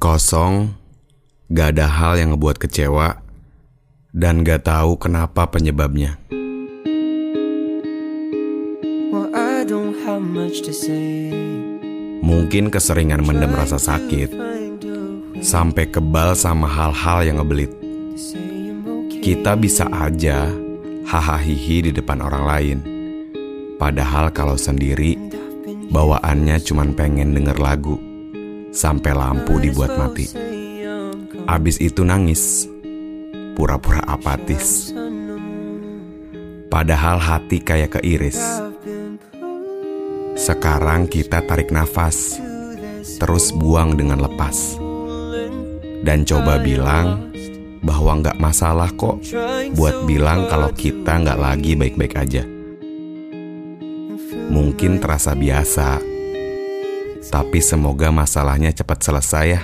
Kosong, gak ada hal yang ngebuat kecewa, dan gak tahu kenapa penyebabnya. Well, I don't have much to say. Mungkin keseringan mendem rasa sakit, sampai kebal sama hal-hal yang ngebelit. Kita bisa aja hahaha di depan orang lain. Padahal kalau sendiri, bawaannya cuman pengen denger lagu. Sampai lampu dibuat mati. Abis itu nangis. Pura-pura apatis. Padahal hati kayak keiris. Sekarang kita tarik nafas. Terus buang dengan lepas. Dan coba bilang bahwa nggak masalah kok buat bilang kalau kita nggak lagi baik-baik aja. Mungkin terasa biasa, tapi semoga masalahnya cepat selesai ya.